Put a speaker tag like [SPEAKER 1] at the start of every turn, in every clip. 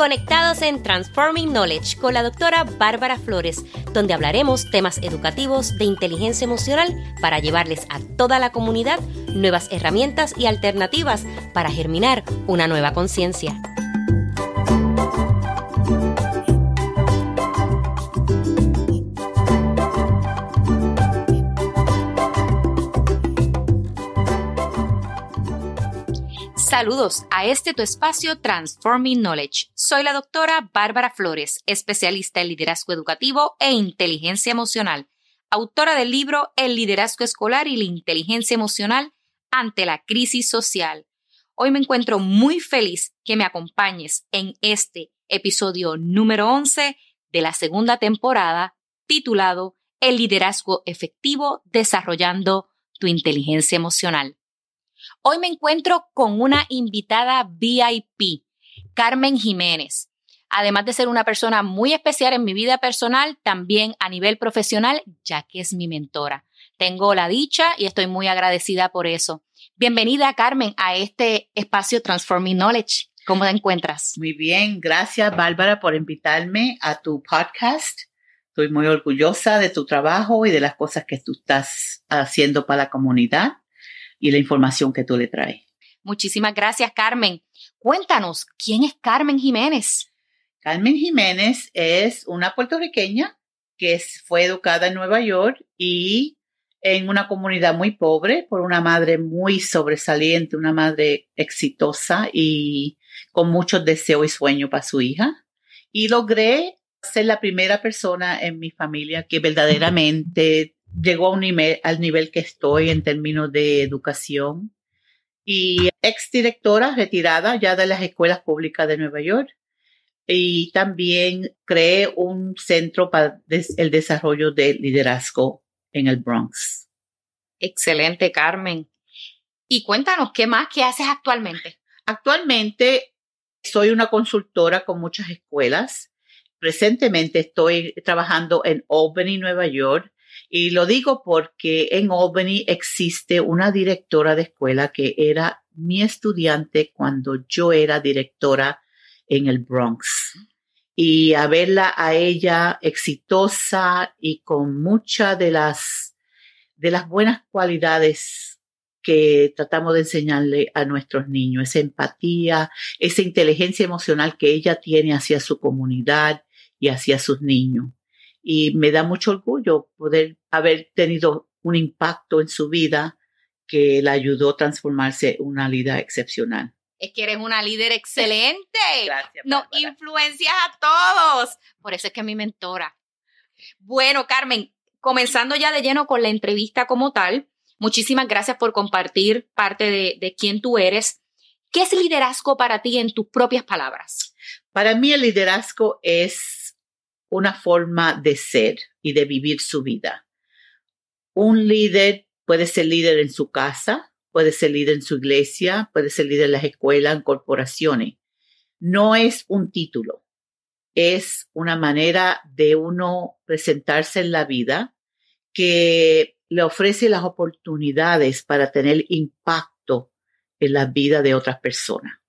[SPEAKER 1] conectados en Transforming Knowledge con la doctora Bárbara Flores, donde hablaremos temas educativos de inteligencia emocional para llevarles a toda la comunidad nuevas herramientas y alternativas para germinar una nueva conciencia. Saludos a este tu espacio Transforming Knowledge. Soy la doctora Bárbara Flores, especialista en liderazgo educativo e inteligencia emocional, autora del libro El liderazgo escolar y la inteligencia emocional ante la crisis social. Hoy me encuentro muy feliz que me acompañes en este episodio número 11 de la segunda temporada titulado El liderazgo efectivo desarrollando tu inteligencia emocional. Hoy me encuentro con una invitada VIP, Carmen Jiménez. Además de ser una persona muy especial en mi vida personal, también a nivel profesional, ya que es mi mentora. Tengo la dicha y estoy muy agradecida por eso. Bienvenida, Carmen, a este espacio Transforming Knowledge. ¿Cómo te encuentras?
[SPEAKER 2] Muy bien, gracias Bárbara por invitarme a tu podcast. Estoy muy orgullosa de tu trabajo y de las cosas que tú estás haciendo para la comunidad y la información que tú le traes.
[SPEAKER 1] Muchísimas gracias, Carmen. Cuéntanos, ¿quién es Carmen Jiménez?
[SPEAKER 2] Carmen Jiménez es una puertorriqueña que fue educada en Nueva York y en una comunidad muy pobre por una madre muy sobresaliente, una madre exitosa y con muchos deseos y sueños para su hija. Y logré ser la primera persona en mi familia que verdaderamente llegó a un nivel, al nivel que estoy en términos de educación y exdirectora retirada ya de las escuelas públicas de Nueva York. Y también creé un centro para el desarrollo de liderazgo en el Bronx.
[SPEAKER 1] Excelente, Carmen. Y cuéntanos, ¿qué más que haces actualmente?
[SPEAKER 2] Actualmente soy una consultora con muchas escuelas. Presentemente estoy trabajando en Albany, Nueva York, y lo digo porque en Albany existe una directora de escuela que era mi estudiante cuando yo era directora en el Bronx. Y a verla a ella exitosa y con muchas de las, de las buenas cualidades que tratamos de enseñarle a nuestros niños, esa empatía, esa inteligencia emocional que ella tiene hacia su comunidad y hacia sus niños y me da mucho orgullo poder haber tenido un impacto en su vida que la ayudó a transformarse en una líder excepcional.
[SPEAKER 1] Es que eres una líder excelente. Gracias. Nos influencias a todos. Por eso es que es mi mentora. Bueno, Carmen, comenzando ya de lleno con la entrevista como tal, muchísimas gracias por compartir parte de, de quién tú eres. ¿Qué es liderazgo para ti en tus propias palabras?
[SPEAKER 2] Para mí el liderazgo es una forma de ser y de vivir su vida. Un líder puede ser líder en su casa, puede ser líder en su iglesia, puede ser líder en las escuelas, en corporaciones. No es un título, es una manera de uno presentarse en la vida que le ofrece las oportunidades para tener impacto en la vida de otras personas.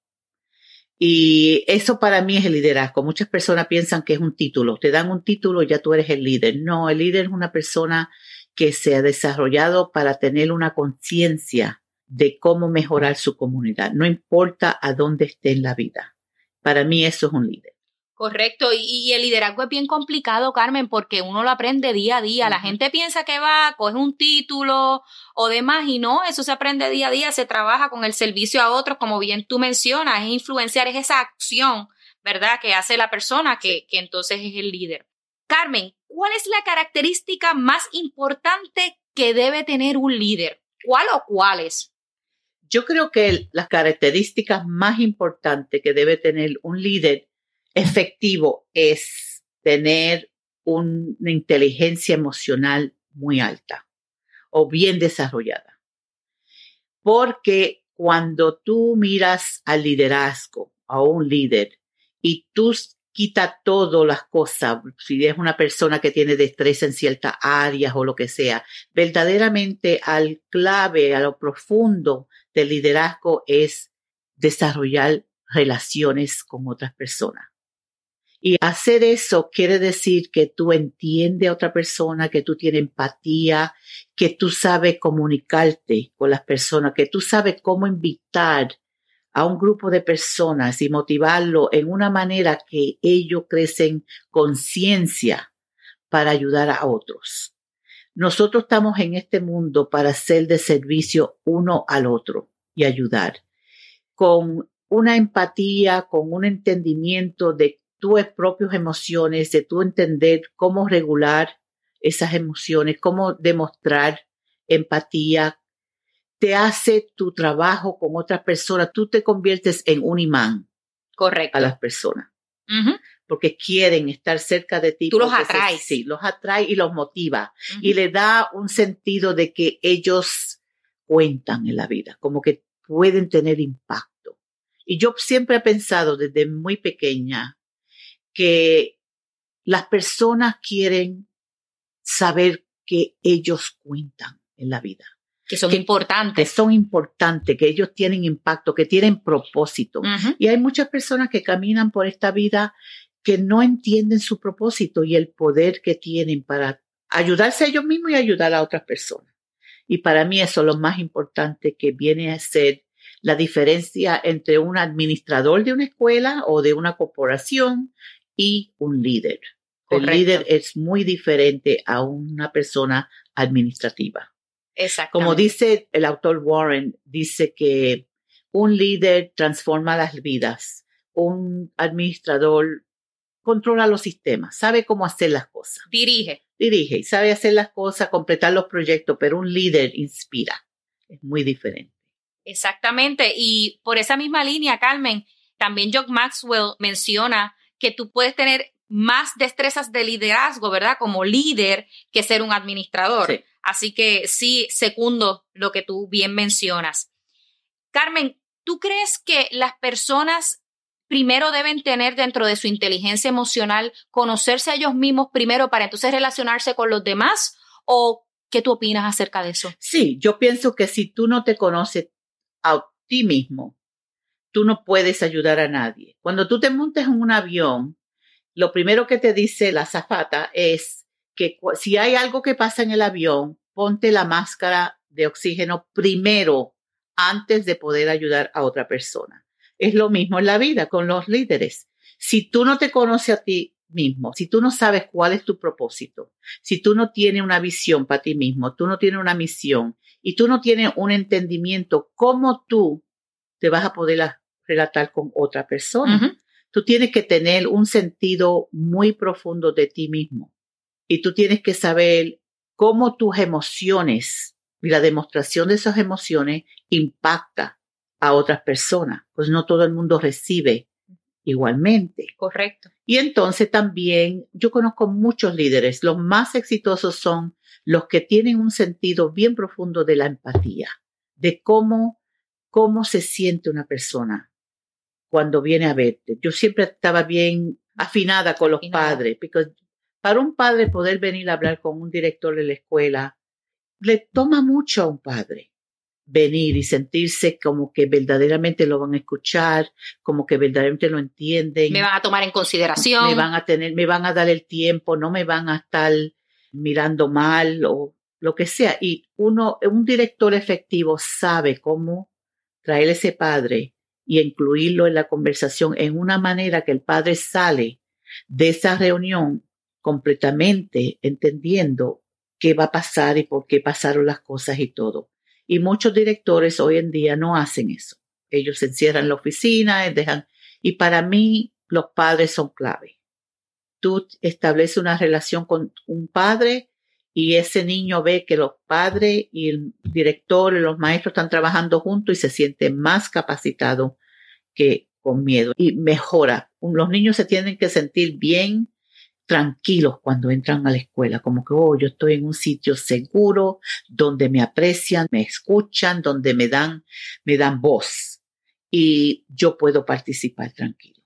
[SPEAKER 2] Y eso para mí es el liderazgo. Muchas personas piensan que es un título. Te dan un título y ya tú eres el líder. No, el líder es una persona que se ha desarrollado para tener una conciencia de cómo mejorar su comunidad. No importa a dónde esté en la vida. Para mí eso es un líder.
[SPEAKER 1] Correcto, y, el liderazgo es bien complicado, Carmen, porque uno lo aprende día a día. La gente piensa que va, coge un título o demás, y no, eso se aprende día a día, se trabaja con el servicio a otros, como bien tú mencionas, es influenciar, es esa acción, ¿verdad?, que hace la persona que, que entonces es el líder. Carmen, ¿cuál es la característica más importante que debe tener un líder? ¿Cuál o cuáles?
[SPEAKER 2] Yo creo que las características más importantes que debe tener un líder efectivo es tener una inteligencia emocional muy alta o bien desarrollada. Porque cuando tú miras al liderazgo, a un líder, y tú quitas todas las cosas, si es una persona que tiene destreza en ciertas áreas o lo que sea, verdaderamente al clave, a lo profundo del liderazgo es desarrollar relaciones con otras personas Y hacer eso quiere decir que tú entiendes a otra persona, que tú tienes empatía, que tú sabes comunicarte con las personas, que tú sabes cómo invitar a un grupo de personas y motivarlo en una manera que ellos crecen conciencia para ayudar a otros. Nosotros estamos en este mundo para ser de servicio uno al otro y ayudar con una empatía, con un entendimiento de tus propias emociones, de tu entender cómo regular esas emociones, cómo demostrar empatía, te hace tu trabajo con otras personas, tú te conviertes en un imán.
[SPEAKER 1] Correcto.
[SPEAKER 2] A las personas. Porque quieren estar cerca de ti.
[SPEAKER 1] Tú los atraes.
[SPEAKER 2] sí, los atrae y los motiva. Y le da un sentido de que ellos cuentan en la vida, como que pueden tener impacto. Y yo siempre he pensado desde muy pequeña que las personas quieren saber que ellos cuentan en la vida.
[SPEAKER 1] Que son importantes.
[SPEAKER 2] Que son importantes, que ellos tienen impacto, que tienen propósito. Y hay muchas personas que caminan por esta vida que no entienden su propósito y el poder que tienen para ayudarse a ellos mismos y ayudar a otras personas. Y para mí eso es lo más importante que viene a ser la diferencia entre un administrador de una escuela o de una corporación y un líder. El líder es muy diferente a una persona administrativa.
[SPEAKER 1] Exacto.
[SPEAKER 2] Como dice el autor Warren, dice que un líder transforma las vidas, un administrador controla los sistemas, sabe cómo hacer las cosas.
[SPEAKER 1] Dirige.
[SPEAKER 2] Dirige y sabe hacer las cosas, completar los proyectos, pero un líder inspira. Es muy diferente.
[SPEAKER 1] Exactamente. Y por esa misma línea, Carmen, también John Maxwell menciona que tú puedes tener más destrezas de liderazgo, ¿verdad? Como líder que ser un administrador. Así que sí, segundo lo que tú bien mencionas. Carmen, ¿tú crees que las personas primero deben tener dentro de su inteligencia emocional conocerse a ellos mismos primero para entonces relacionarse con los demás? ¿O qué tú opinas acerca de eso?
[SPEAKER 2] Sí, yo pienso que si tú no te conoces a ti mismo, tú no puedes ayudar a nadie. Cuando tú te montes en un avión, lo primero que te dice la zafata es que si hay algo que pasa en el avión, ponte la máscara de oxígeno primero antes de poder ayudar a otra persona. Es lo mismo en la vida con los líderes. Si tú no te conoces a ti mismo, si tú no sabes cuál es tu propósito, si tú no tienes una visión para ti mismo, tú no tienes una misión y tú no tienes un entendimiento cómo tú te vas a poder relatar con otra persona. Tú tienes que tener un sentido muy profundo de ti mismo y tú tienes que saber cómo tus emociones y la demostración de esas emociones impacta a otras personas, pues no todo el mundo recibe igualmente.
[SPEAKER 1] Correcto.
[SPEAKER 2] Y entonces también yo conozco muchos líderes, los más exitosos son los que tienen un sentido bien profundo de la empatía, de cómo, cómo se siente una persona cuando viene a verte. Yo siempre estaba bien afinada con los padres, porque para un padre poder venir a hablar con un director de la escuela, le toma mucho a un padre venir y sentirse como que verdaderamente lo van a escuchar, como que verdaderamente lo entienden.
[SPEAKER 1] Me van a tomar en consideración.
[SPEAKER 2] Me van a tener, me van a dar el tiempo, no me van a estar mirando mal o lo que sea. Y uno, un director efectivo sabe cómo traer ese padre incluirlo en la conversación en una manera que el padre sale de esa reunión completamente entendiendo qué va a pasar y por qué pasaron las cosas y todo. Y muchos directores hoy en día no hacen eso. Ellos se encierran en la oficina, dejan. Y para mí, los padres son clave tú estableces una relación con un padre y ese niño ve que los padres y el director y los maestros están trabajando juntos y se siente más capacitado que con miedo y mejora. Los niños se tienen que sentir bien tranquilos cuando entran a la escuela, como que, oh, yo estoy en un sitio seguro, donde me aprecian, me escuchan, donde me dan, me dan voz y yo puedo participar tranquilo.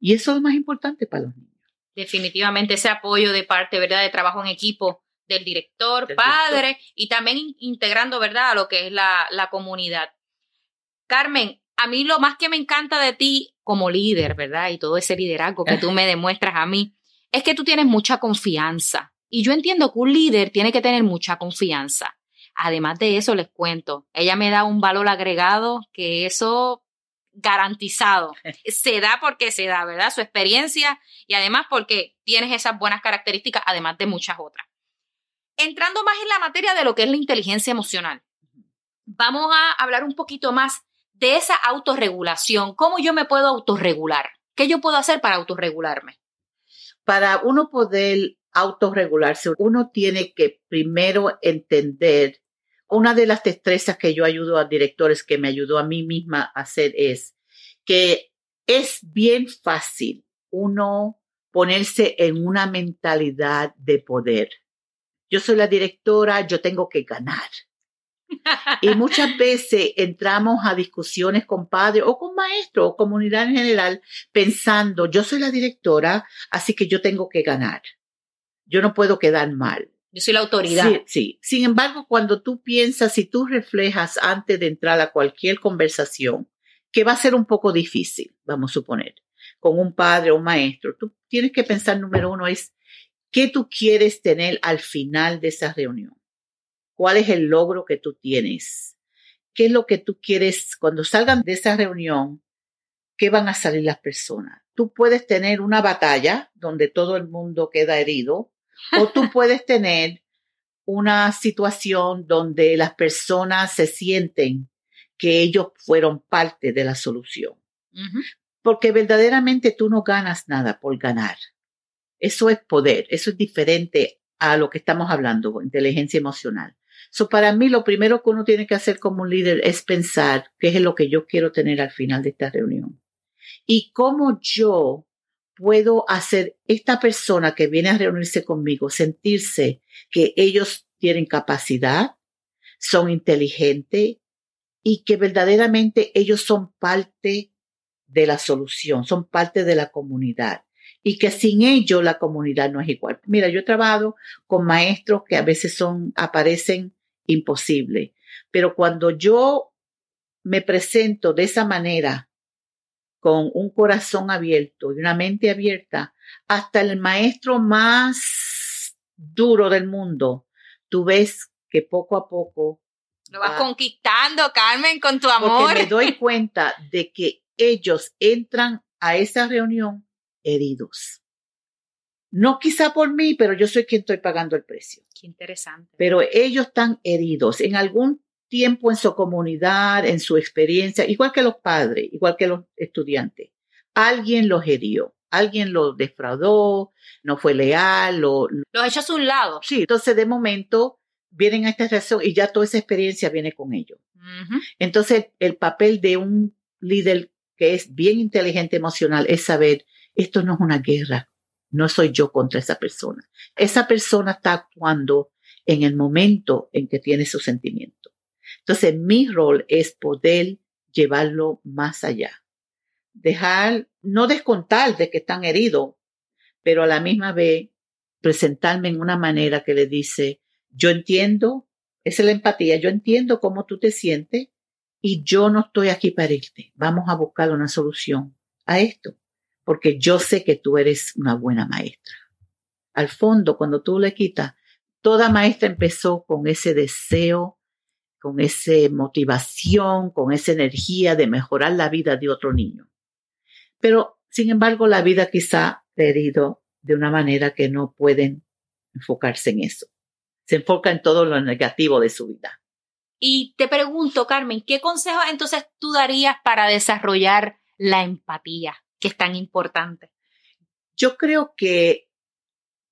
[SPEAKER 2] Y eso es lo más importante para los niños
[SPEAKER 1] definitivamente ese apoyo de parte, ¿verdad?, de trabajo en equipo del director, padre y también integrando, ¿verdad?, a lo que es la, la comunidad. Carmen, a mí lo más que me encanta de ti como líder, ¿verdad? Y todo ese liderazgo que tú me demuestras a mí, es que tú tienes mucha confianza. Y yo entiendo que un líder tiene que tener mucha confianza. Además de eso, les cuento, ella me da un valor agregado que eso garantizado. Se da porque se da, ¿verdad? Su experiencia y además porque tienes esas buenas características, además de muchas otras. Entrando más en la materia de lo que es la inteligencia emocional, vamos a hablar un poquito más de esa autorregulación. ¿Cómo yo me puedo autorregular? ¿Qué yo puedo hacer para autorregularme?
[SPEAKER 2] Para uno poder autorregularse, uno tiene que primero entender una de las destrezas que yo ayudo a directores, que me ayudó a mí misma a hacer es que es bien fácil uno ponerse en una mentalidad de poder. Yo soy la directora, yo tengo que ganar. Y muchas veces entramos a discusiones con padres o con maestros o comunidad en general pensando, yo soy la directora, así que yo tengo que ganar. Yo no puedo quedar mal.
[SPEAKER 1] Yo soy la autoridad.
[SPEAKER 2] Sí, sí. Sin embargo, cuando tú piensas, si tú reflejas antes de entrar a cualquier conversación, que va a ser un poco difícil, vamos a suponer, con un padre o un maestro, tú tienes que pensar, número uno, es qué tú quieres tener al final de esa reunión. ¿Cuál es el logro que tú tienes? ¿Qué es lo que tú quieres cuando salgan de esa reunión? ¿Qué van a salir las personas? Tú puedes tener una batalla donde todo el mundo queda herido o tú puedes tener una situación donde las personas se sienten que ellos fueron parte de la solución. Porque verdaderamente tú no ganas nada por ganar. Eso es poder, eso es diferente a lo que estamos hablando, inteligencia emocional. So, para mí, lo primero que uno tiene que hacer como un líder es pensar qué es lo que yo quiero tener al final de esta reunión. Y cómo yo puedo hacer esta persona que viene a reunirse conmigo sentirse que ellos tienen capacidad, son inteligentes y que verdaderamente ellos son parte de la solución, son parte de la comunidad y que sin ellos la comunidad no es igual. Mira, yo he trabajado con maestros que a veces son, aparecen imposibles, pero cuando yo me presento de esa manera con un corazón abierto y una mente abierta, hasta el maestro más duro del mundo, tú ves que poco a poco...
[SPEAKER 1] Lo vas conquistando, Carmen, con tu amor.
[SPEAKER 2] Porque me doy cuenta de que ellos entran a esa reunión heridos. No quizá por mí, pero yo soy quien estoy pagando el precio.
[SPEAKER 1] Qué interesante.
[SPEAKER 2] Pero ellos están heridos. En algún tiempo en su comunidad, en su experiencia, igual que los padres, igual que los estudiantes. Alguien los herió, alguien los defraudó, no fue leal, lo,
[SPEAKER 1] los echó a un lado.
[SPEAKER 2] Sí, entonces de momento vienen a esta reacción y ya toda esa experiencia viene con ellos. Entonces el papel de un líder que es bien inteligente emocional es saber, esto no es una guerra, no soy yo contra esa persona. Esa persona está actuando en el momento en que tiene su sentimiento. Entonces, mi rol es poder llevarlo más allá. Dejar, no descontar de que están heridos, pero a la misma vez presentarme en una manera que le dice, yo entiendo, esa es la empatía, yo entiendo cómo tú te sientes y yo no estoy aquí para irte. Vamos a buscar una solución a esto, porque yo sé que tú eres una buena maestra. Al fondo, cuando tú le quitas, toda maestra empezó con ese deseo con esa motivación, con esa energía de mejorar la vida de otro niño. Pero, sin embargo, la vida quizá ha herido de una manera que no pueden enfocarse en eso. Se enfoca en todo lo negativo de su vida.
[SPEAKER 1] Y te pregunto, Carmen, ¿qué consejos entonces tú darías para desarrollar la empatía, que es tan importante?
[SPEAKER 2] Yo creo que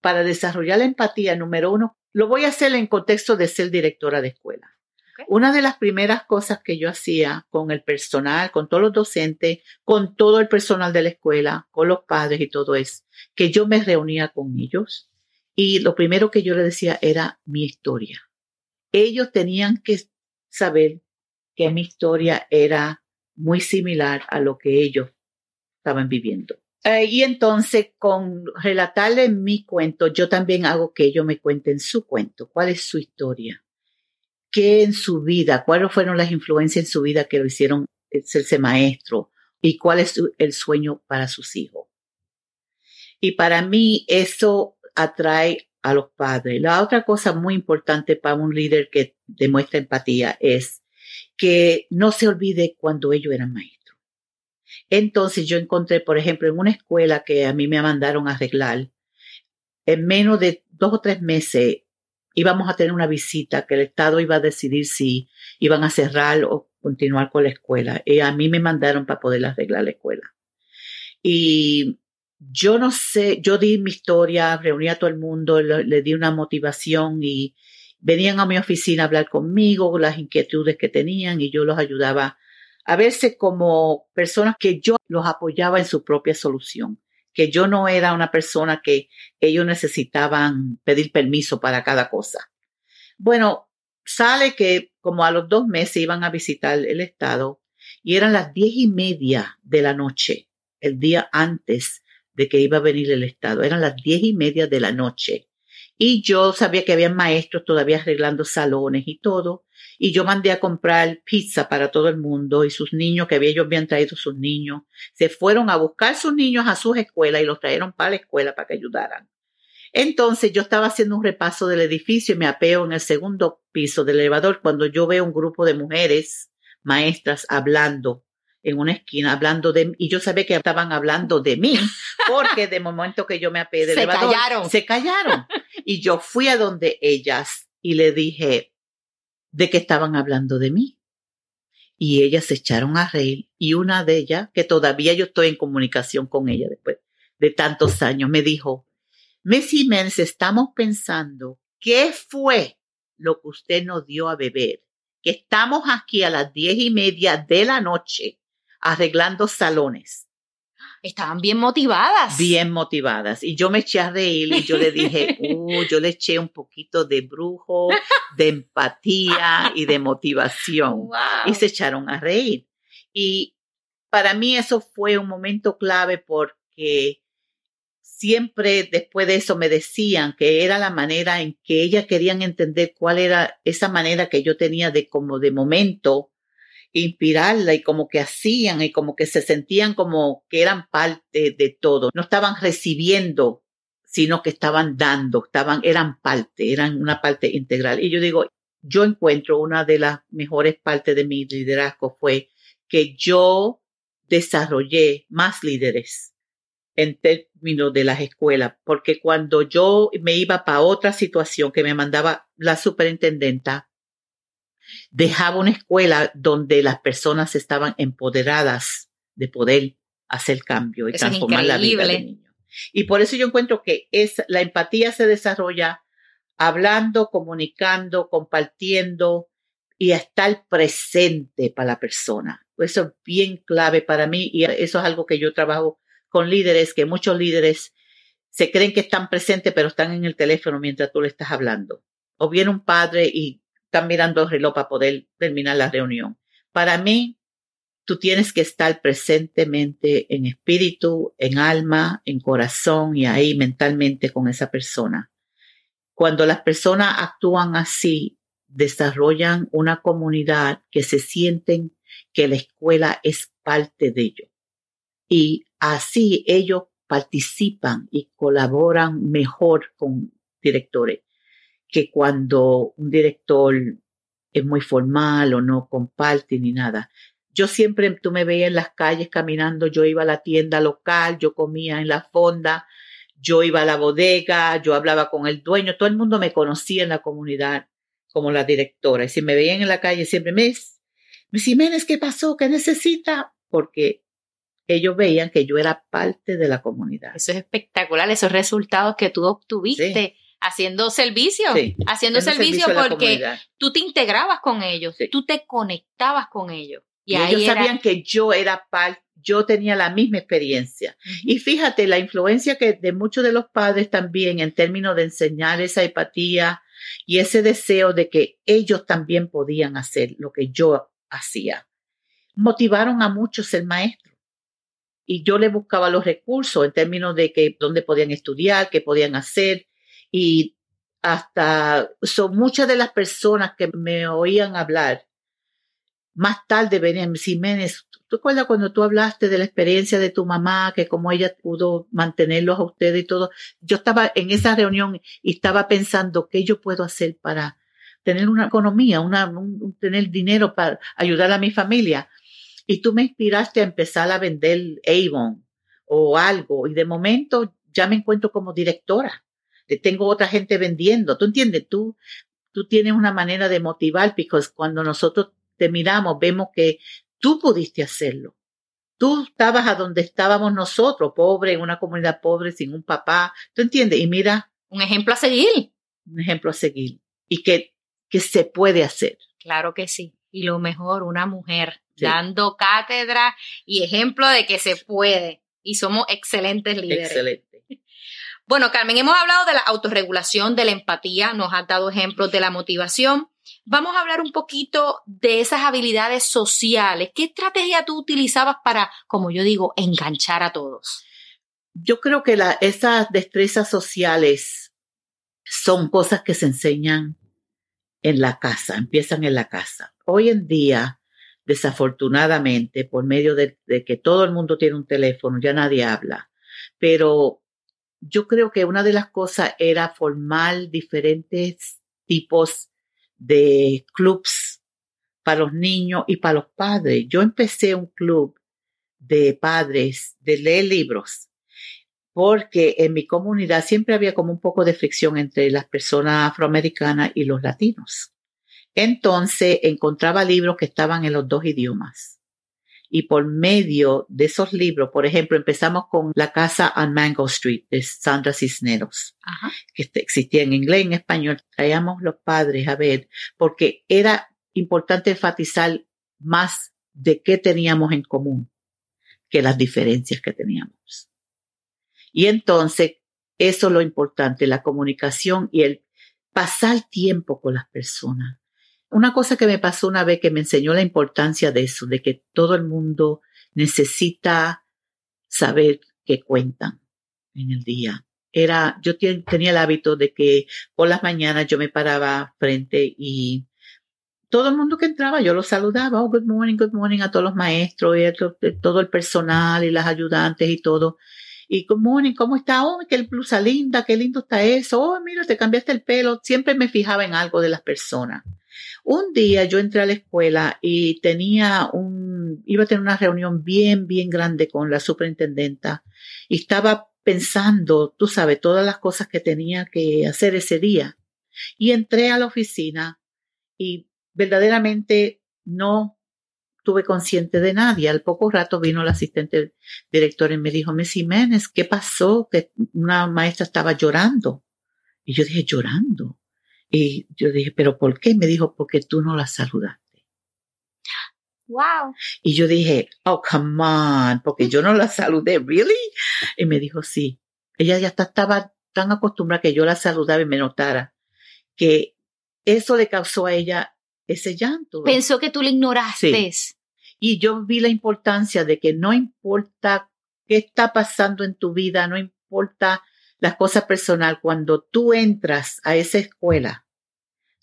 [SPEAKER 2] para desarrollar la empatía, número uno, lo voy a hacer en contexto de ser directora de escuela. Una de las primeras cosas que yo hacía con el personal, con todos los docentes, con todo el personal de la escuela, con los padres y todo es que yo me reunía con ellos y lo primero que yo les decía era mi historia. Ellos tenían que saber que mi historia era muy similar a lo que ellos estaban viviendo. Eh, y entonces, con relatarles mi cuento, yo también hago que ellos me cuenten su cuento, cuál es su historia qué en su vida, cuáles fueron las influencias en su vida que lo hicieron ser maestro y cuál es el sueño para sus hijos. Y para mí eso atrae a los padres. La otra cosa muy importante para un líder que demuestra empatía es que no se olvide cuando ellos eran maestros. Entonces yo encontré, por ejemplo, en una escuela que a mí me mandaron a arreglar, en menos de dos o tres meses íbamos a tener una visita que el Estado iba a decidir si iban a cerrar o continuar con la escuela. Y a mí me mandaron para poder arreglar la escuela. Y yo no sé, yo di mi historia, reuní a todo el mundo, le, di una motivación y venían a mi oficina a hablar conmigo, las inquietudes que tenían y yo los ayudaba a verse como personas que yo los apoyaba en su propia solución, que yo no era una persona que ellos necesitaban pedir permiso para cada cosa. Bueno, sale que como a los dos meses iban a visitar el estado y eran las diez y media de la noche, el día antes de que iba a venir el Estado. Eran las diez y media de la noche. Y yo sabía que había maestros todavía arreglando salones y todo. Y yo mandé a comprar pizza para todo el mundo y sus niños, que ellos habían traído sus niños, se fueron a buscar sus niños a sus escuelas y los trajeron para la escuela para que ayudaran. Entonces yo estaba haciendo un repaso del edificio y me apeo en el segundo piso del elevador cuando yo veo un grupo de mujeres maestras hablando en una esquina hablando de y yo sabía que estaban hablando de mí porque de momento que yo me apeé del
[SPEAKER 1] se callaron.
[SPEAKER 2] se callaron y yo fui a donde ellas y le dije de que estaban hablando de mí y ellas se echaron a reír y una de ellas que todavía yo estoy en comunicación con ella después de tantos años me dijo Messi Jiménez estamos pensando qué fue lo que usted nos dio a beber que estamos aquí a las diez y media de la noche arreglando salones.
[SPEAKER 1] Estaban bien motivadas.
[SPEAKER 2] Bien motivadas. Y yo me eché a reír y yo le dije, uh, yo le eché un poquito de brujo, de empatía y de motivación. Y se echaron a reír. Y para mí eso fue un momento clave porque siempre después de eso me decían que era la manera en que ellas querían entender cuál era esa manera que yo tenía de como de momento inspirarla y como que hacían y como que se sentían como que eran parte de todo. No estaban recibiendo, sino que estaban dando, estaban, eran parte, eran una parte integral. Y yo digo, yo encuentro una de las mejores partes de mi liderazgo fue que yo desarrollé más líderes en términos de las escuelas, porque cuando yo me iba para otra situación que me mandaba la superintendenta, dejaba una escuela donde las personas estaban empoderadas de poder hacer cambio y transformar la vida de niños. Y por eso yo encuentro que es, la empatía se desarrolla hablando, comunicando, compartiendo y estar presente para la persona. Eso es bien clave para mí y eso es algo que yo trabajo con líderes, que muchos líderes se creen que están presentes, pero están en el teléfono mientras tú le estás hablando. O viene un padre y mirando el reloj para poder terminar la reunión. Para mí, tú tienes que estar presentemente en espíritu, en alma, en corazón y ahí mentalmente con esa persona. Cuando las personas actúan así, desarrollan una comunidad que se sienten que la escuela es parte de ellos. Y así ellos participan y colaboran mejor con directores que cuando un director es muy formal o no comparte ni nada. Yo siempre, tú me veías en las calles caminando, yo iba a la tienda local, yo comía en la fonda, yo iba a la bodega, yo hablaba con el dueño, todo el mundo me conocía en la comunidad como la directora. Y si me veían en la calle siempre, me Miss Jiménez, ¿qué pasó? ¿Qué necesita? Porque ellos veían que yo era parte de la comunidad.
[SPEAKER 1] Eso es espectacular, esos resultados que tú obtuviste haciendo servicio, haciendo servicio, porque tú te integrabas con ellos, tú te conectabas con ellos.
[SPEAKER 2] Y, ellos sabían que yo era parte, yo tenía la misma experiencia. Y fíjate, la influencia que de muchos de los padres también en términos de enseñar esa empatía y ese deseo de que ellos también podían hacer lo que yo hacía, motivaron a muchos ser maestros. Y yo le buscaba los recursos en términos de que dónde podían estudiar, qué podían hacer, y hasta son muchas de las personas que me oían hablar más tarde venía Jiménez, ¿tú acuerdas cuando tú hablaste de la experiencia de tu mamá, que como ella pudo mantenerlos a ustedes y todo? Yo estaba en esa reunión y estaba pensando qué yo puedo hacer para tener una economía, una, tener dinero para ayudar a mi familia. Y tú me inspiraste a empezar a vender Avon o algo y de momento ya me encuentro como directora. Tengo otra gente vendiendo. ¿Tú entiendes? Tú, tú tienes una manera de motivar, porque cuando nosotros te miramos, vemos que tú pudiste hacerlo. Tú estabas a donde estábamos nosotros, pobre, en una comunidad pobre, sin un papá. ¿Tú entiendes? Y mira.
[SPEAKER 1] Un ejemplo a seguir.
[SPEAKER 2] Un ejemplo a seguir. Y que, que se puede hacer.
[SPEAKER 1] Claro que sí. Y lo mejor, una mujer dando cátedra y ejemplo de que se puede. Y somos excelentes líderes.
[SPEAKER 2] Excelente.
[SPEAKER 1] Bueno, Carmen, hemos hablado de la autorregulación, de la empatía, nos has dado ejemplos de la motivación. Vamos a hablar un poquito de esas habilidades sociales. ¿Qué estrategia tú utilizabas para, como yo digo, enganchar a todos?
[SPEAKER 2] Yo creo que la, esas destrezas sociales son cosas que se enseñan en la casa, empiezan en la casa. Hoy en día, desafortunadamente, por medio de, de que todo el mundo tiene un teléfono, ya nadie habla, pero yo creo que una de las cosas era formar diferentes tipos de clubs para los niños y para los padres. Yo empecé un club de padres de leer libros porque en mi comunidad siempre había como un poco de fricción entre las personas afroamericanas y los latinos. Entonces encontraba libros que estaban en los dos idiomas y por medio de esos libros, por ejemplo, empezamos con La Casa on Mango Street de Sandra Cisneros, que este, existía en inglés y en español. Traíamos los padres a ver, porque era importante enfatizar más de qué teníamos en común que las diferencias que teníamos. Y entonces, eso es lo importante, la comunicación y el pasar tiempo con las personas. Una cosa que me pasó una vez que me enseñó la importancia de eso, de que todo el mundo necesita saber que cuentan en el día. Era, yo tenía el hábito de que por las mañanas yo me paraba frente y todo el mundo que entraba yo lo saludaba, oh, good morning, good morning a todos los maestros y a todo el personal y las ayudantes y todo. Y good morning, ¿cómo está? Oh, qué blusa linda, qué lindo está eso. Oh, mira, te cambiaste el pelo. Siempre me fijaba en algo de las personas. Un día yo entré a la escuela y tenía un, iba a tener una reunión bien, bien grande con la superintendenta y estaba pensando, tú sabes, todas las cosas que tenía que hacer ese día. Y entré a la oficina y verdaderamente no tuve consciente de nadie. Al poco rato vino el asistente director y me dijo, Miss Jiménez, ¿qué pasó? Que una maestra estaba llorando. Y yo dije, llorando. Y yo dije, ¿pero por qué? Me dijo, porque tú no la saludaste.
[SPEAKER 1] Wow.
[SPEAKER 2] Y yo dije, oh, come on, porque yo no la saludé, ¿really? Y me dijo, sí. Ella ya estaba tan acostumbrada que yo la saludaba y me notara que eso le causó a ella ese llanto.
[SPEAKER 1] Pensó que tú le ignoraste.
[SPEAKER 2] Y yo vi la importancia de que no importa qué está pasando en tu vida, no importa las cosas personal, cuando tú entras a esa escuela,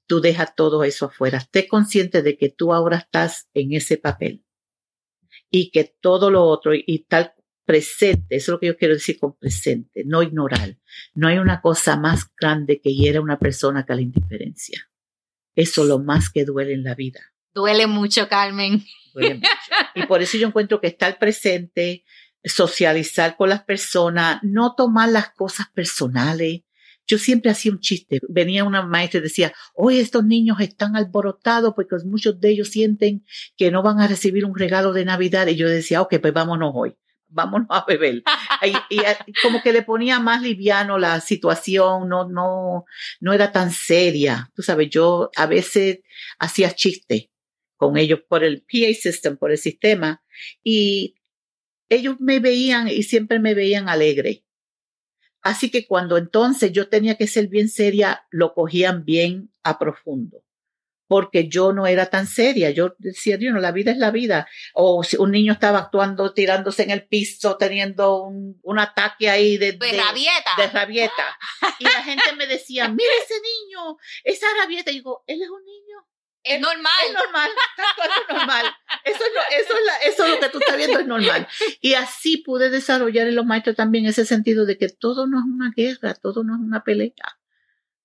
[SPEAKER 2] tú dejas todo eso afuera. Esté consciente de que tú ahora estás en ese papel y que todo lo otro y tal presente, eso es lo que yo quiero decir con presente, no ignorar. No hay una cosa más grande que hiera a una persona que la indiferencia. Eso es lo más que duele en la vida.
[SPEAKER 1] Duele mucho, Carmen.
[SPEAKER 2] Duele mucho. Y por eso yo encuentro que estar presente, socializar con las personas, no tomar las cosas personales. Yo siempre hacía un chiste. Venía una maestra y decía, hoy estos niños están alborotados porque muchos de ellos sienten que no van a recibir un regalo de Navidad. Y yo decía, ok, pues vámonos hoy. Vámonos a beber. y, como que le ponía más liviano la situación, no, no, no era tan seria. Tú sabes, yo a veces hacía chiste con ellos por el PA system, por el sistema. Y ellos me veían y siempre me veían alegre. Así que cuando entonces yo tenía que ser bien seria, lo cogían bien a profundo. Porque yo no era tan seria. Yo decía, Dios, no, la vida es la vida. O si un niño estaba actuando, tirándose en el piso, teniendo un, un ataque ahí de,
[SPEAKER 1] de, rabieta.
[SPEAKER 2] De rabieta. Y la gente me decía, mira ese niño, esa rabieta. Y digo, él es un niño.
[SPEAKER 1] Es normal.
[SPEAKER 2] Es normal, es normal. Eso es, lo, eso, es la, eso es lo que tú estás viendo, es normal. Y así pude desarrollar en los maestros también ese sentido de que todo no es una guerra, todo no es una pelea.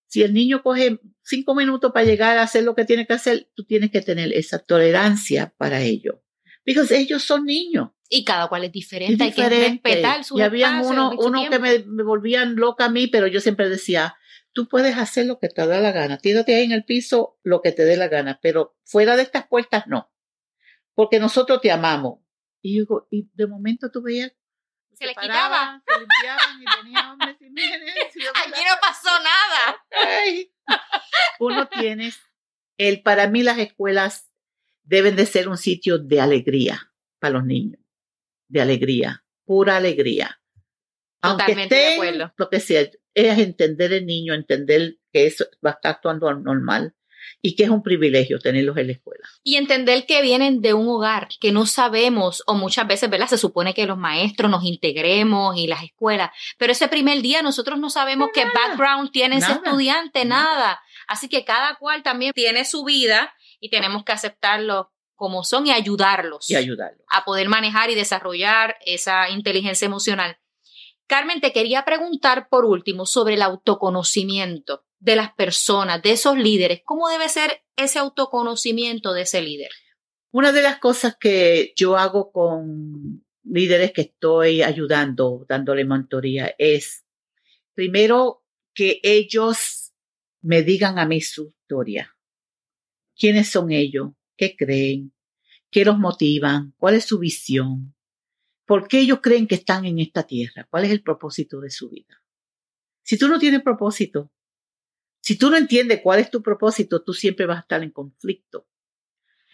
[SPEAKER 2] Si el niño coge cinco minutos para llegar a hacer lo que tiene que hacer, tú tienes que tener esa tolerancia para ello. Porque ellos son niños.
[SPEAKER 1] Y cada cual es diferente, hay que respetar su
[SPEAKER 2] Y había uno, uno que me, me, volvían loca a mí, pero yo siempre decía, tú puedes hacer lo que te da la gana, tírate ahí en el piso lo que te dé la gana, pero fuera de estas puertas no, porque nosotros te amamos. Y yo y de momento tú veías
[SPEAKER 1] se, le quitaba.
[SPEAKER 2] Se limpiaban y tenía hombres y
[SPEAKER 1] Aquí no pasó nada.
[SPEAKER 2] Ay. Uno tiene, el, para mí las escuelas deben de ser un sitio de alegría para los niños, de alegría, pura alegría.
[SPEAKER 1] Totalmente
[SPEAKER 2] Aunque
[SPEAKER 1] de acuerdo.
[SPEAKER 2] Lo que sea, es entender el niño, entender que eso va a estar actuando normal y que es un privilegio tenerlos en la escuela.
[SPEAKER 1] Y entender que vienen de un hogar que no sabemos o muchas veces, ¿verdad? Se supone que los maestros nos integremos y las escuelas, pero ese primer día nosotros no sabemos qué background tiene ese estudiante, nada. nada. Así que cada cual también tiene su vida y tenemos que aceptarlo como son y ayudarlos.
[SPEAKER 2] Y ayudarlos.
[SPEAKER 1] A poder manejar y desarrollar esa inteligencia emocional. Carmen, te quería preguntar por último sobre el autoconocimiento de las personas, de esos líderes. ¿Cómo debe ser ese autoconocimiento de ese líder?
[SPEAKER 2] Una de las cosas que yo hago con líderes que estoy ayudando, dándole mentoría, es primero que ellos me digan a mí su historia. ¿Quiénes son ellos? ¿Qué creen? ¿Qué los motivan? ¿Cuál es su visión? ¿Por qué ellos creen que están en esta tierra? ¿Cuál es el propósito de su vida? Si tú no tienes propósito, si tú no entiendes cuál es tu propósito, tú siempre vas a estar en conflicto.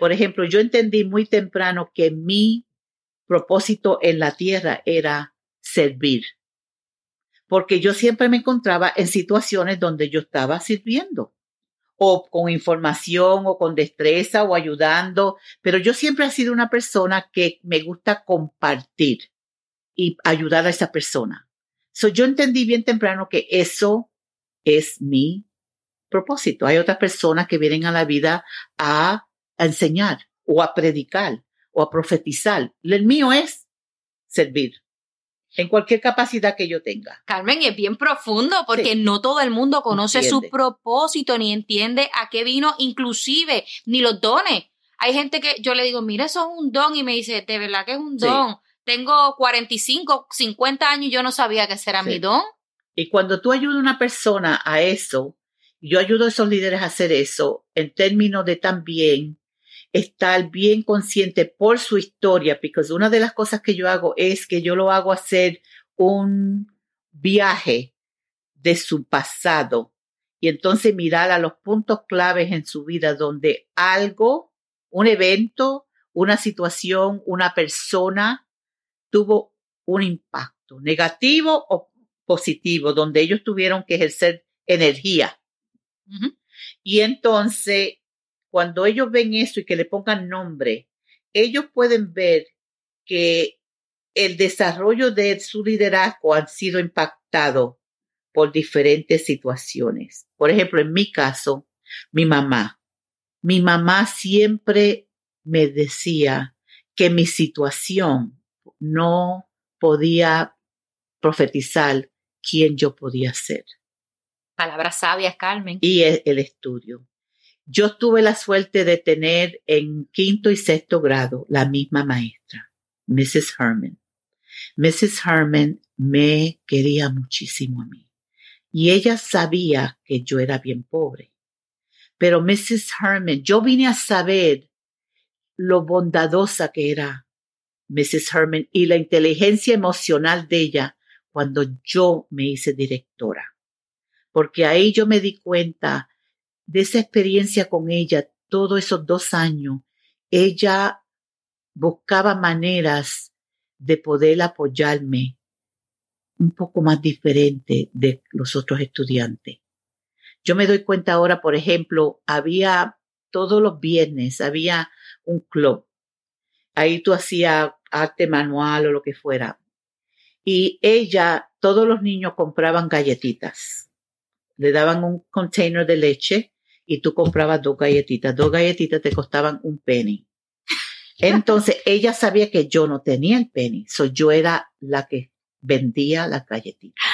[SPEAKER 2] Por ejemplo, yo entendí muy temprano que mi propósito en la tierra era servir, porque yo siempre me encontraba en situaciones donde yo estaba sirviendo o con información o con destreza o ayudando, pero yo siempre he sido una persona que me gusta compartir y ayudar a esa persona. So, yo entendí bien temprano que eso es mi propósito. Hay otras personas que vienen a la vida a, a enseñar o a predicar o a profetizar. El mío es servir en cualquier capacidad que yo tenga.
[SPEAKER 1] Carmen, es bien profundo porque sí. no todo el mundo conoce entiende. su propósito ni entiende a qué vino, inclusive ni los dones. Hay gente que yo le digo, mira, eso es un don y me dice, de verdad que es un don. Sí. Tengo 45, 50 años y yo no sabía que sí. mi don.
[SPEAKER 2] Y cuando tú ayudas a una persona a eso, yo ayudo a esos líderes a hacer eso en términos de también estar bien consciente por su historia, porque una de las cosas que yo hago es que yo lo hago hacer un viaje de su pasado y entonces mirar a los puntos claves en su vida donde algo, un evento, una situación, una persona tuvo un impacto negativo o positivo, donde ellos tuvieron que ejercer energía. Uh -huh. Y entonces cuando ellos ven eso y que le pongan nombre, ellos pueden ver que el desarrollo de su liderazgo ha sido impactado por diferentes situaciones. Por ejemplo, en mi caso, mi mamá. Mi mamá siempre me decía que mi situación no podía profetizar quién yo podía ser.
[SPEAKER 1] Palabras sabias, Carmen.
[SPEAKER 2] Y el, el estudio. Yo tuve la suerte de tener en quinto y sexto grado la misma maestra, Mrs. Herman. Mrs. Herman me quería muchísimo a mí y ella sabía que yo era bien pobre. Pero Mrs. Herman, yo vine a saber lo bondadosa que era Mrs. Herman y la inteligencia emocional de ella cuando yo me hice directora. Porque ahí yo me di cuenta de esa experiencia con ella, todos esos dos años, ella buscaba maneras de poder apoyarme un poco más diferente de los otros estudiantes. Yo me doy cuenta ahora, por ejemplo, había todos los viernes, había un club. Ahí tú hacías arte manual o lo que fuera. Y ella, todos los niños compraban galletitas. Le daban un container de leche y tú comprabas dos galletitas. Dos galletitas te costaban un penny. Entonces ella sabía que yo no tenía el penny, so yo era la que vendía las galletitas.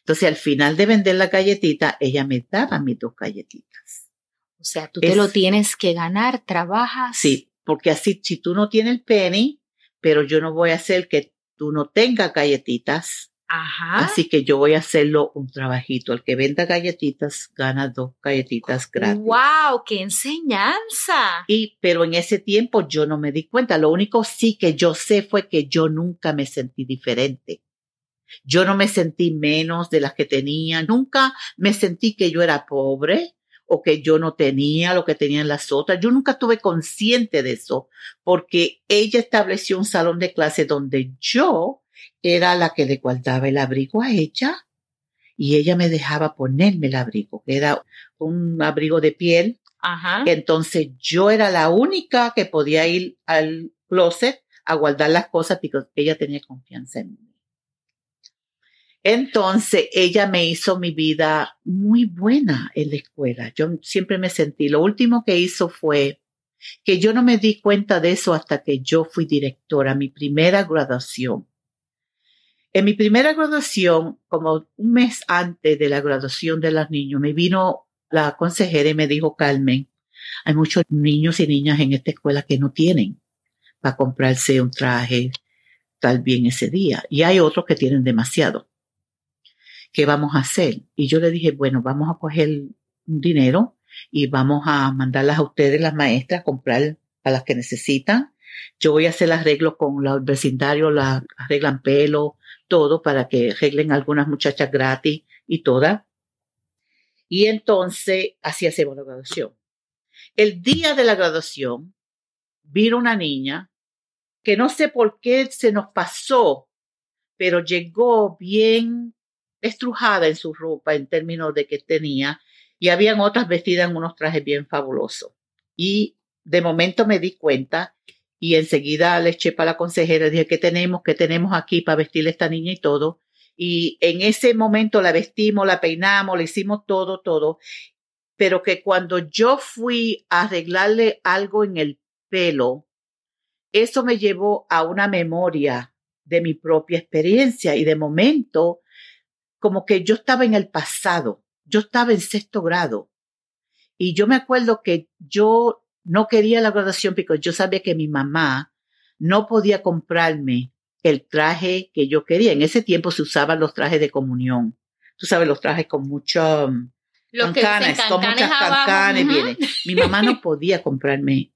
[SPEAKER 2] Entonces al final de vender la galletita, ella me daba mis dos galletitas.
[SPEAKER 1] O sea, tú te lo tienes que ganar, trabajas.
[SPEAKER 2] Sí, porque así si tú no tienes el penny, pero yo no voy a hacer que tú no tengas galletitas,
[SPEAKER 1] Ajá.
[SPEAKER 2] Así que yo voy a hacerlo un trabajito. El que venda galletitas gana dos galletitas gratis.
[SPEAKER 1] ¡Wow! ¡Qué enseñanza!
[SPEAKER 2] Y, pero en ese tiempo yo no me di cuenta. Lo único sí que yo sé fue que yo nunca me sentí diferente. Yo no me sentí menos de las que tenía. Nunca me sentí que yo era pobre o que yo no tenía lo que tenían las otras. Yo nunca estuve consciente de eso porque ella estableció un salón de clase donde yo era la que le guardaba el abrigo a ella y ella me dejaba ponerme el abrigo, que era un abrigo de piel.
[SPEAKER 1] Ajá.
[SPEAKER 2] Entonces yo era la única que podía ir al closet a guardar las cosas porque ella tenía confianza en mí. Entonces ella me hizo mi vida muy buena en la escuela. Yo siempre me sentí, lo último que hizo fue que yo no me di cuenta de eso hasta que yo fui directora, mi primera graduación. En mi primera graduación, como un mes antes de la graduación de los niños, me vino la consejera y me dijo, Carmen, hay muchos niños y niñas en esta escuela que no tienen para comprarse un traje tal bien ese día. Y hay otros que tienen demasiado. ¿Qué vamos a hacer? Y yo le dije, bueno, vamos a coger un dinero y vamos a mandarlas a ustedes, las maestras, a comprar a las que necesitan. Yo voy a hacer el arreglo con los vecindarios, la arreglan pelo, todo para que arreglen algunas muchachas gratis y todas. Y entonces así hacemos la graduación. El día de la graduación vino una niña que no sé por qué se nos pasó, pero llegó bien estrujada en su ropa en términos de que tenía y habían otras vestidas en unos trajes bien fabulosos. Y de momento me di cuenta y enseguida le eché para la consejera, dije, ¿qué tenemos? ¿Qué tenemos aquí para vestirle a esta niña y todo? Y en ese momento la vestimos, la peinamos, le hicimos todo, todo. Pero que cuando yo fui a arreglarle algo en el pelo, eso me llevó a una memoria de mi propia experiencia y de momento como que yo estaba en el pasado, yo estaba en sexto grado y yo me acuerdo que yo no quería la graduación porque yo sabía que mi mamá no podía comprarme el traje que yo quería. En ese tiempo se usaban los trajes de comunión. Tú sabes, los trajes con mucho um,
[SPEAKER 1] Los que
[SPEAKER 2] cancanes,
[SPEAKER 1] dicen
[SPEAKER 2] con muchas cancanes vienen. Mi mamá no podía comprarme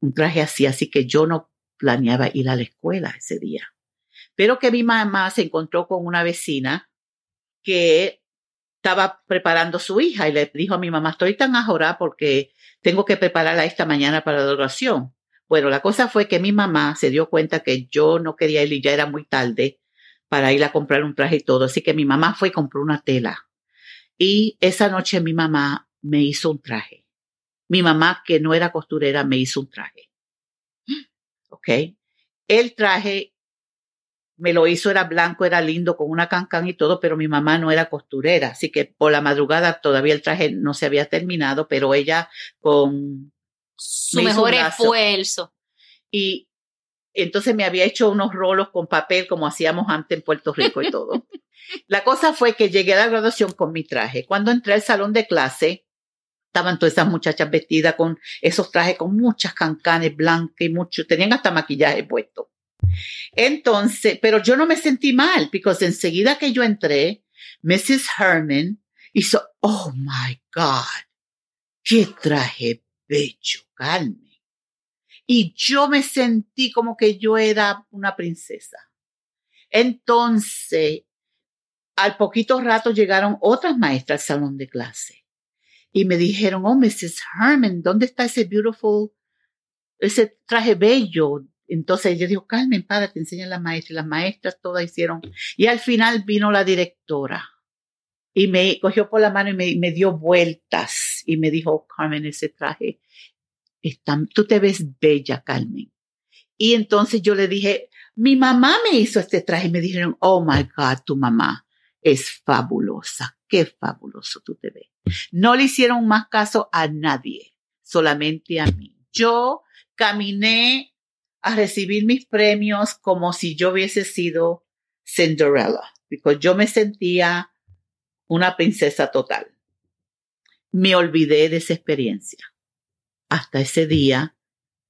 [SPEAKER 2] un traje así, así que yo no planeaba ir a la escuela ese día. Pero que mi mamá se encontró con una vecina que estaba preparando su hija y le dijo a mi mamá, estoy tan ajorada porque tengo que prepararla esta mañana para la oración. Bueno, la cosa fue que mi mamá se dio cuenta que yo no quería ir y ya era muy tarde para ir a comprar un traje y todo. Así que mi mamá fue y compró una tela. Y esa noche mi mamá me hizo un traje. Mi mamá, que no era costurera, me hizo un traje. ¿Ok? El traje me lo hizo, era blanco, era lindo, con una cancan y todo, pero mi mamá no era costurera. Así que por la madrugada todavía el traje no se había terminado, pero ella con
[SPEAKER 1] Su
[SPEAKER 2] Me
[SPEAKER 1] mejor esfuerzo.
[SPEAKER 2] y entonces me había hecho unos rolos con papel como hacíamos antes en Puerto Rico y todo. la cosa fue que llegué a la graduación con mi traje. Cuando entré al salón de clase, estaban todas esas muchachas vestidas con esos trajes con muchas cancanes blancas y mucho, tenían hasta maquillaje puesto. Entonces, pero yo no me sentí mal, porque enseguida que yo entré, Mrs. Herman hizo, oh my God, qué traje bello, Carmen. Y yo me sentí como que yo era una princesa. Entonces, al poquito rato llegaron otras maestras al salón de clase y me dijeron, oh, Mrs. Herman, ¿dónde está ese beautiful, ese traje bello? Entonces yo digo, Carmen, para, te enseñan las maestras. Y las maestras todas hicieron. Y al final vino la directora y me cogió por la mano y me, me dio vueltas y me dijo, "Oh, Carmen, ese traje, está, tú te ves bella, Carmen. Y entonces yo le dije, mi mamá me hizo este traje y me dijeron, oh my God, tu mamá es fabulosa. qué fabuloso tú te ves. No le hicieron más caso a nadie, solamente a mí. Yo caminé a recibir mis premios como si yo hubiese sido Cinderella, porque yo me sentía una princesa total. Me olvidé de esa experiencia hasta ese día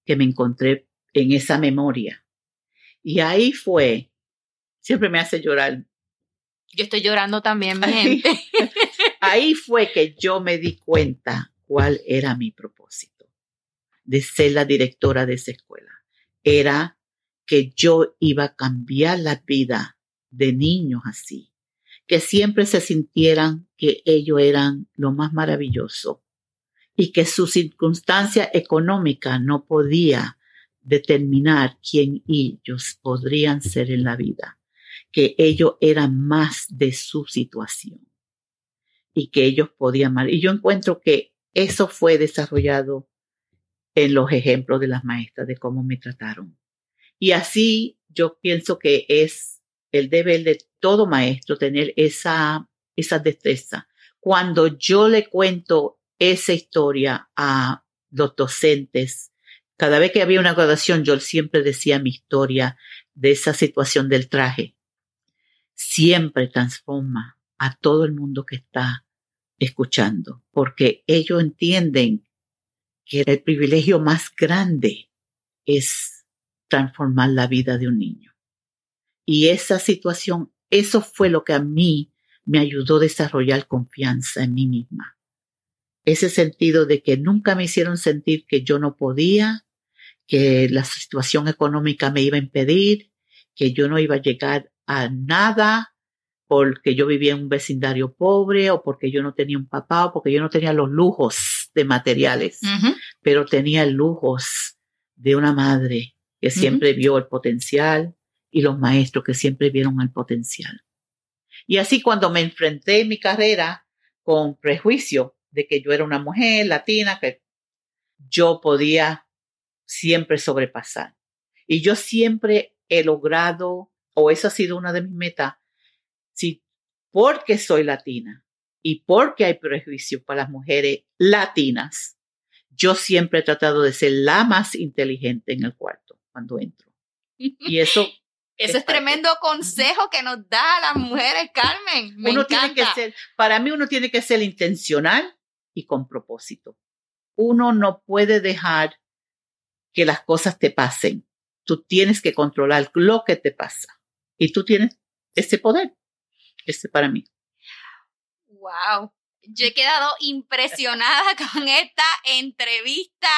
[SPEAKER 2] que me encontré en esa memoria. Y ahí fue, siempre me hace llorar.
[SPEAKER 1] Yo estoy llorando también, mi gente.
[SPEAKER 2] ahí fue que yo me di cuenta cuál era mi propósito de ser la directora de esa escuela era que yo iba a cambiar la vida de niños así, que siempre se sintieran que ellos eran lo más maravilloso y que su circunstancia económica no podía determinar quién ellos podrían ser en la vida, que ellos eran más de su situación y que ellos podían Y yo encuentro que eso fue desarrollado en los ejemplos de las maestras de cómo me trataron. Y así yo pienso que es el deber de todo maestro tener esa, esa destreza. Cuando yo le cuento esa historia a los docentes, cada vez que había una graduación, yo siempre decía mi historia de esa situación del traje. Siempre transforma a todo el mundo que está escuchando, porque ellos entienden que el privilegio más grande es transformar la vida de un niño. Y esa situación, eso fue lo que a mí me ayudó a desarrollar confianza en mí misma. Ese sentido de que nunca me hicieron sentir que yo no podía, que la situación económica me iba a impedir, que yo no iba a llegar a nada porque yo vivía en un vecindario pobre o porque yo no tenía un papá o porque yo no tenía los lujos de materiales, pero tenía lujos de una madre que siempre vio el potencial y los maestros que siempre vieron el potencial. Y así cuando me enfrenté en mi carrera con prejuicio de que yo era una mujer latina, que yo podía siempre sobrepasar. Y yo siempre he logrado, o esa ha sido una de mis metas, si porque soy latina, y porque hay prejuicio para las mujeres latinas, yo siempre he tratado de ser la más inteligente en el cuarto cuando entro. Y eso...
[SPEAKER 1] Eso es, tremendo consejo que nos da a las mujeres, Carmen. Me
[SPEAKER 2] uno
[SPEAKER 1] encanta.
[SPEAKER 2] Tiene que ser, para mí uno tiene que ser intencional y con propósito. Uno no puede dejar que las cosas te pasen. Tú tienes que controlar lo que te pasa. Y tú tienes ese poder. Ese para mí.
[SPEAKER 1] Wow. Yo he quedado impresionada con esta entrevista.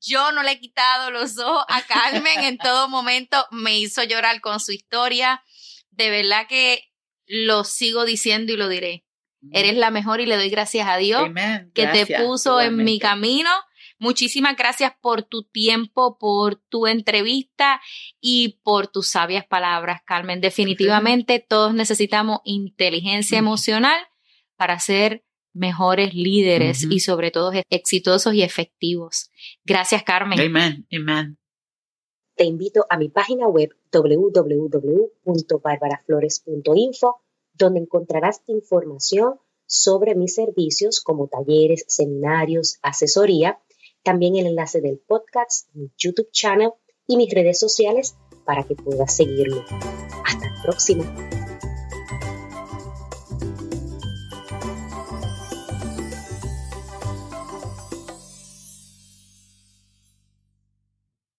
[SPEAKER 1] Yo no le he quitado los ojos a Carmen en todo momento. Me hizo llorar con su historia. De verdad que lo sigo diciendo y lo diré. Eres la mejor y le doy gracias a Dios que te puso en mi camino. Muchísimas gracias por tu tiempo, por tu entrevista y por tus sabias palabras, Carmen. Definitivamente todos necesitamos inteligencia emocional para ser mejores líderes y sobre todo exitosos y efectivos. Gracias, Carmen.
[SPEAKER 2] Amén, amén.
[SPEAKER 3] Te invito a mi página web www.barbaraflores.info, donde encontrarás información sobre mis servicios como talleres, seminarios, asesoría, también el enlace del podcast, mi YouTube channel y mis redes sociales para que puedas seguirme. Hasta la próxima.